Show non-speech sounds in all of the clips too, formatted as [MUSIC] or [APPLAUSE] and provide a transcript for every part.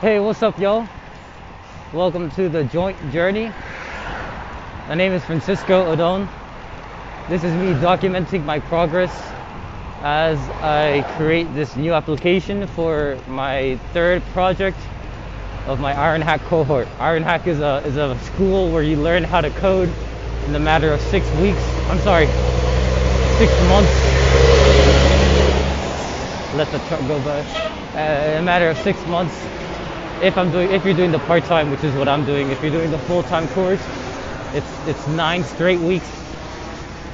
Hey, what's up, y'all? Welcome to the joint journey. My name is Francisco Odon. This is me documenting my progress as I create this new application for my third project of my Ironhack cohort. Ironhack is a, is a school where you learn how to code in the matter of six weeks. I'm sorry, six months. Let the truck go by. Uh, in a matter of six months. If I'm doing, if you're doing the part time, which is what I'm doing. If you're doing the full time course, it's it's nine straight weeks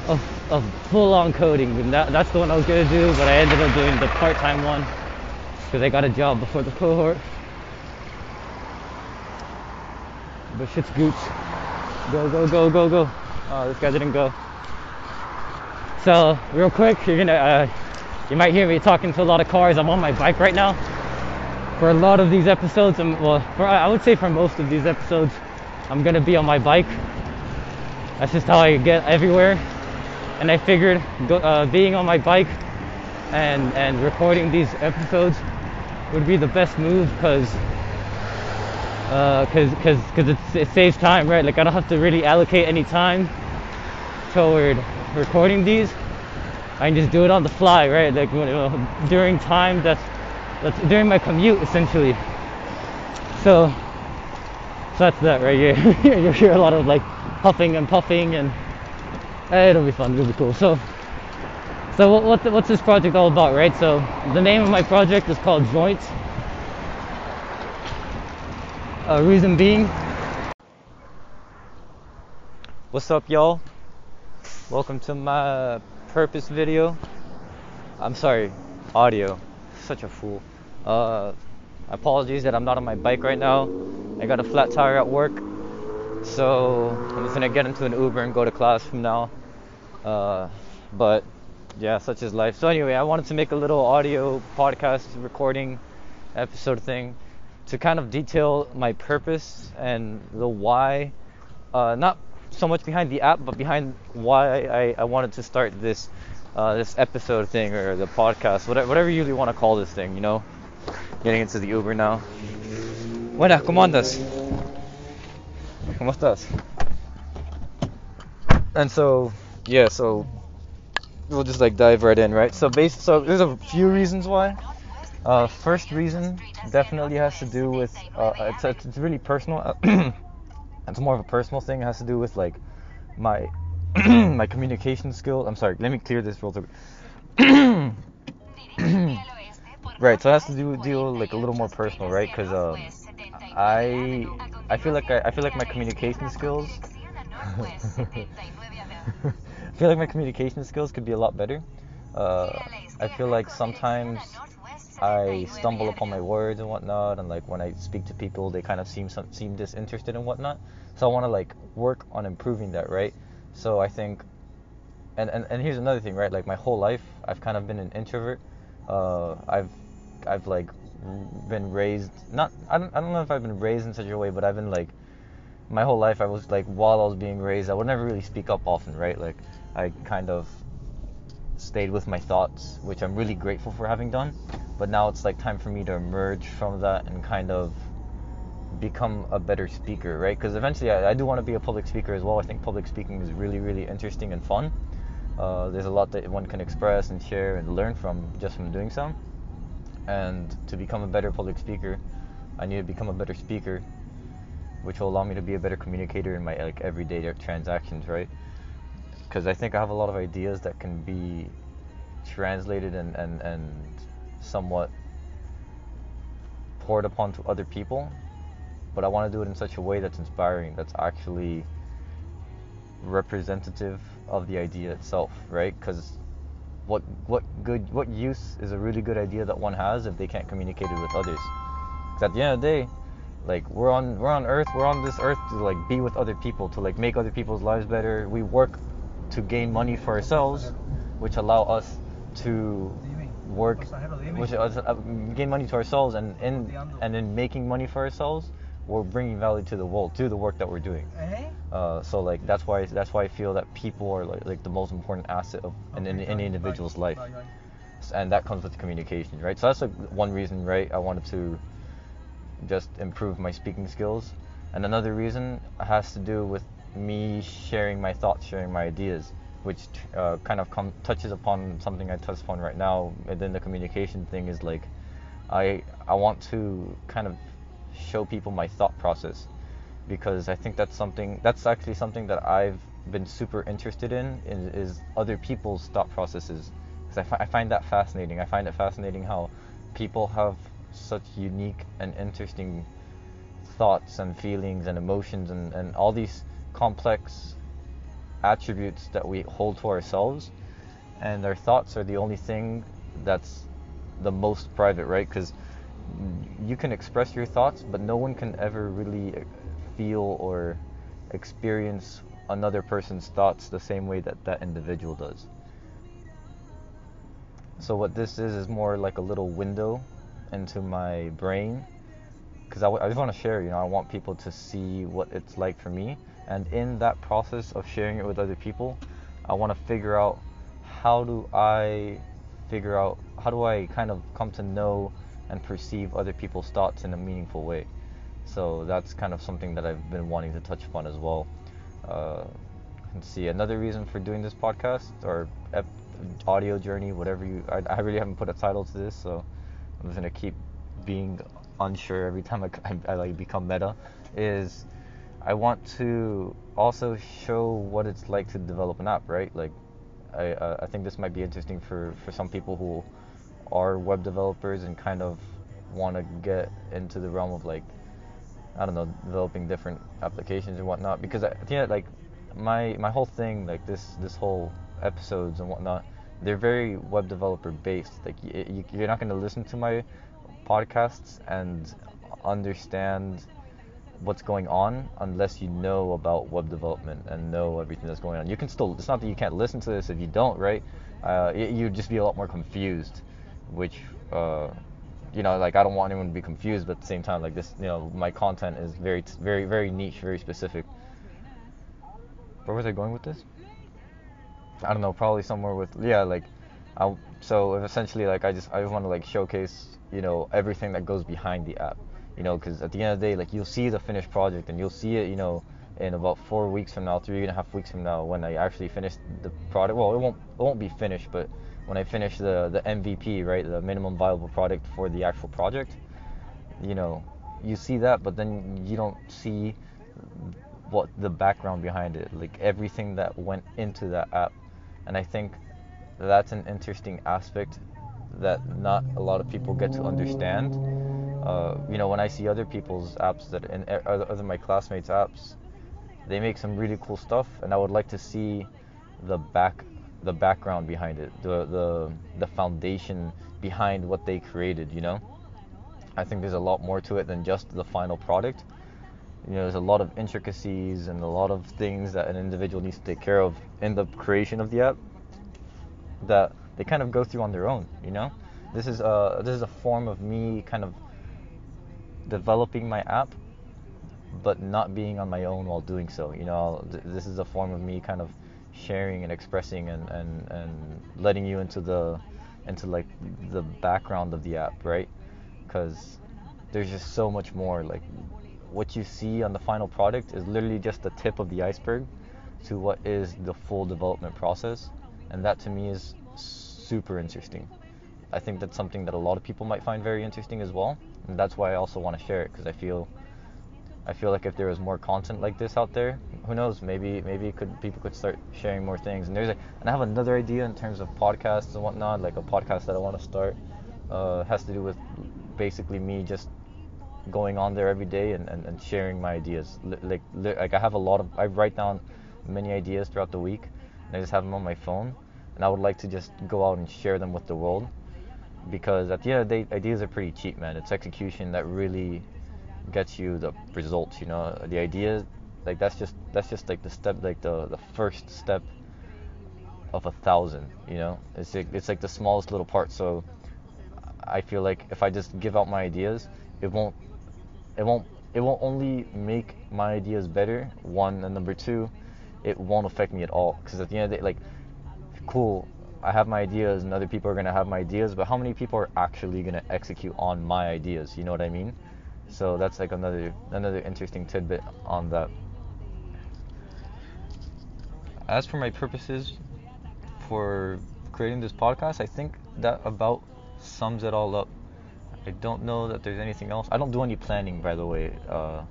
of of full on coding. And that, that's the one I was gonna do, but I ended up doing the part time one because I got a job before the cohort. But shit's gooch. Go, go, go, go, go. Oh, this guy didn't go. So, real quick, you're gonna, uh, you might hear me talking to a lot of cars. I'm on my bike right now. For a lot of these episodes, I'm, well, for, I would say for most of these episodes, I'm gonna be on my bike. That's just how I get everywhere. And I figured go, uh, being on my bike and, and recording these episodes would be the best move because because because because it saves time, right? Like I don't have to really allocate any time toward recording these. I can just do it on the fly, right? Like during time that's that's during my commute essentially. So so that's that right here. [LAUGHS] You'll hear a lot of like puffing and puffing, and eh, it'll be fun. It'll be cool. So so what, what what's this project all about, right? So the name of my project is called Joints. Uh, reason being, what's up, y'all? Welcome to my purpose video. I'm sorry, audio. Such a fool. Uh, apologies that I'm not on my bike right now. I got a flat tire at work, so I'm just gonna get into an Uber and go to class from now. Uh, but yeah, such is life. So anyway, I wanted to make a little audio podcast recording episode thing to kind of detail my purpose and the why, uh, not so much behind the app, but behind why I, I wanted to start this uh, this episode thing or the podcast, whatever, whatever you really want to call this thing, you know. Getting into the Uber now. Buenas, ¿cómo andas? ¿Cómo estás? And so, yeah, so we'll just like dive right in, right? So, base, so there's a few reasons why. Uh, first reason definitely has to do with uh, it's, it's really personal. [CLEARS THROAT] it's more of a personal thing. It has to do with like my [CLEARS THROAT] my communication skill. I'm sorry. Let me clear this real quick. [CLEARS THROAT] right. So it has to do deal like a little more personal, right? Because um, I I feel like I, I feel like my communication skills. [LAUGHS] I feel like my communication skills could be a lot better. Uh, I feel like sometimes I stumble upon my words and whatnot, and like when I speak to people, they kind of seem seem disinterested and whatnot. So I want to like work on improving that, right? So I think, and, and and here's another thing, right? Like my whole life, I've kind of been an introvert. Uh, I've I've like been raised not I don't I don't know if I've been raised in such a way, but I've been like my whole life I was like while I was being raised, I would never really speak up often, right? Like I kind of stayed with my thoughts, which I'm really grateful for having done. But now it's like time for me to emerge from that and kind of become a better speaker, right? Because eventually I, I do want to be a public speaker as well. I think public speaking is really, really interesting and fun. Uh, there's a lot that one can express and share and learn from just from doing so. And to become a better public speaker, I need to become a better speaker, which will allow me to be a better communicator in my like everyday transactions, right? Because I think I have a lot of ideas that can be translated and, and, and somewhat poured upon to other people, but I want to do it in such a way that's inspiring, that's actually representative of the idea itself, right? Because what what good what use is a really good idea that one has if they can't communicate it with others? Because at the end of the day, like we're on we're on Earth, we're on this Earth to like be with other people, to like make other people's lives better. We work to gain money for ourselves, which allow us to work, which uh, gain money to ourselves, and in and in making money for ourselves, we're bringing value to the world, to the work that we're doing. Uh, so like that's why that's why I feel that people are like, like the most important asset of in, in any individual's life, and that comes with communication, right? So that's like one reason, right? I wanted to just improve my speaking skills. And another reason has to do with me sharing my thoughts, sharing my ideas, which uh, kind of com- touches upon something I touched upon right now. And then the communication thing is like, I I want to kind of show people my thought process because I think that's something that's actually something that I've been super interested in is, is other people's thought processes. Because I, fi- I find that fascinating. I find it fascinating how people have such unique and interesting thoughts and feelings and emotions and, and all these complex attributes that we hold to ourselves. And our thoughts are the only thing that's the most private right? Because you can express your thoughts but no one can ever really uh, feel or experience another person's thoughts the same way that that individual does. So what this is is more like a little window into my brain because I, w- I just want to share you know i want people to see what it's like for me. And in that process of sharing it with other people i want to figure out how do i figure out how do i kind of come to know and perceive other people's thoughts in a meaningful way so that's kind of something that i've been wanting to touch upon as well uh, see another reason for doing this podcast or ep- audio journey whatever you I, I really haven't put a title to this so I'm just gonna keep being unsure every time I, I, I like become meta is I want to also show what it's like to develop an app, right? Like, I uh, I think this might be interesting for for some people who are web developers and kind of want to get into the realm of like I don't know developing different applications and whatnot because I think like my my whole thing like this this whole episodes and whatnot they're very web developer based like you, you're not going to listen to my podcasts and understand what's going on unless you know about web development and know everything that's going on. You can still, it's not that you can't listen to this if you don't, right? Uh, you'd just be a lot more confused, which, uh, you know, like I don't want anyone to be confused, but at the same time, like this, you know, my content is very, very, very niche, very specific. Where was I going with this? I don't know, probably somewhere with, yeah, like, I, so essentially, like, I just, I just want to like showcase, you know, everything that goes behind the app you know because at the end of the day like you'll see the finished project and you'll see it you know in about four weeks from now three and a half weeks from now when i actually finish the product. Well it won't it won't be finished but when i finish the the mvp right the minimum viable product for the actual project you know you see that but then you don't see what the background behind it like everything that went into that app. And i think that's an interesting aspect that not a lot of people get to understand. Uh, you know, when I see other people's apps that in other my classmates' apps, they make some really cool stuff, and I would like to see the back the background behind it, the the the foundation behind what they created. You know, I think there's a lot more to it than just the final product. You know, there's a lot of intricacies and a lot of things that an individual needs to take care of in the creation of the app that they kind of go through on their own. You know, this is a this is a form of me kind of developing my app, but not being on my own while doing so. You know, th- this is a form of me kind of sharing and expressing and, and, and letting you into the into like the background of the app, right? Because there's just so much more. Like what you see on the final product is literally just the tip of the iceberg to what is the full development process, and that to me is super interesting. I think that's something that a lot of people might find very interesting as well and that's why I also want to share it because I feel I feel like if there was more content like this out there, who knows? Maybe maybe could people could start sharing more things. And there's and I have another idea in terms of podcasts and whatnot, like a podcast that I want to start. Uh, has to do with basically me just going on there every day and, and, and sharing my ideas. Like like I have a lot of I write down many ideas throughout the week, and I just have them on my phone. And I would like to just go out and share them with the world because at the end of the day, ideas are pretty cheap, man. It's execution that really gets you the results. You know, the idea, like that's just that's just like the step, like the the first step of a thousand. You know, it's like, it's like the smallest little part. So I feel like if I just give out my ideas, it won't it won't it won't only make my ideas better. One and number two, it won't affect me at all. Because at the end of the day, like, cool, I have my ideas and other people are going to have my ideas, but how many people are actually going to execute on my ideas? You know what I mean? So that's like another another interesting tidbit on that. As for my purposes for creating this podcast, I think that about sums it all up. I don't know that there's anything else. I don't do any planning, by the way. Uh,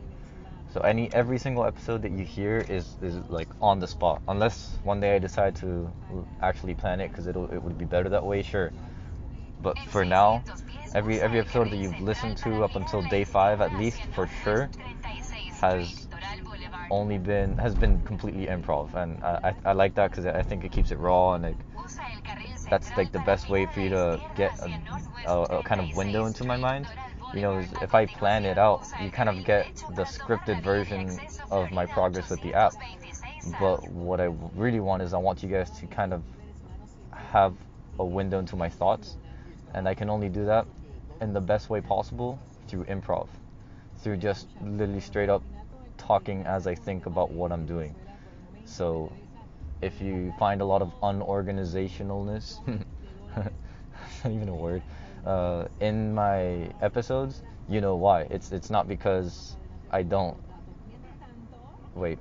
so any every single episode that you hear is is like on the spot. Unless one day I decide to actually plan it because it'll it would be better that way. Sure. But for now, every every episode that you've listened to up until day five at least for sure has only been has been completely improv, and I I, like that because I think it keeps it raw and that's like the best way for you to get a, a, a kind of window into my mind. You know, if I plan it out, you kind of get the scripted version of my progress with the app. But what I really want is I want you guys to kind of have a window into my thoughts, and I can only do that in the best way possible through improv, through just literally straight up talking as I think about what I'm doing. So if you find a lot of unorganizationalness, [LAUGHS] not even a word, uh, in my episodes, you know why. It's it's not because I don't wait.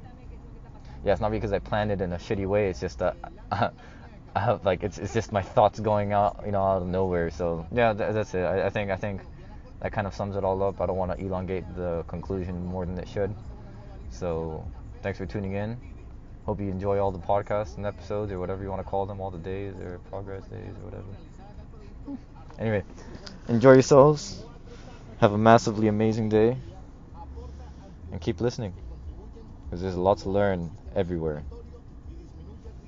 Yeah, it's not because I planned it in a shitty way. It's just that [LAUGHS] I have like it's it's just my thoughts going out, you know, out of nowhere. So yeah, th- that's it. I, I think I think that kind of sums it all up. I don't want to elongate the conclusion more than it should. So thanks for tuning in. Hope you enjoy all the podcasts and episodes or whatever you want to call them, all the days or progress days or whatever. Anyway, enjoy yourselves. Have a massively amazing day. And keep listening. Because there's a lot to learn everywhere.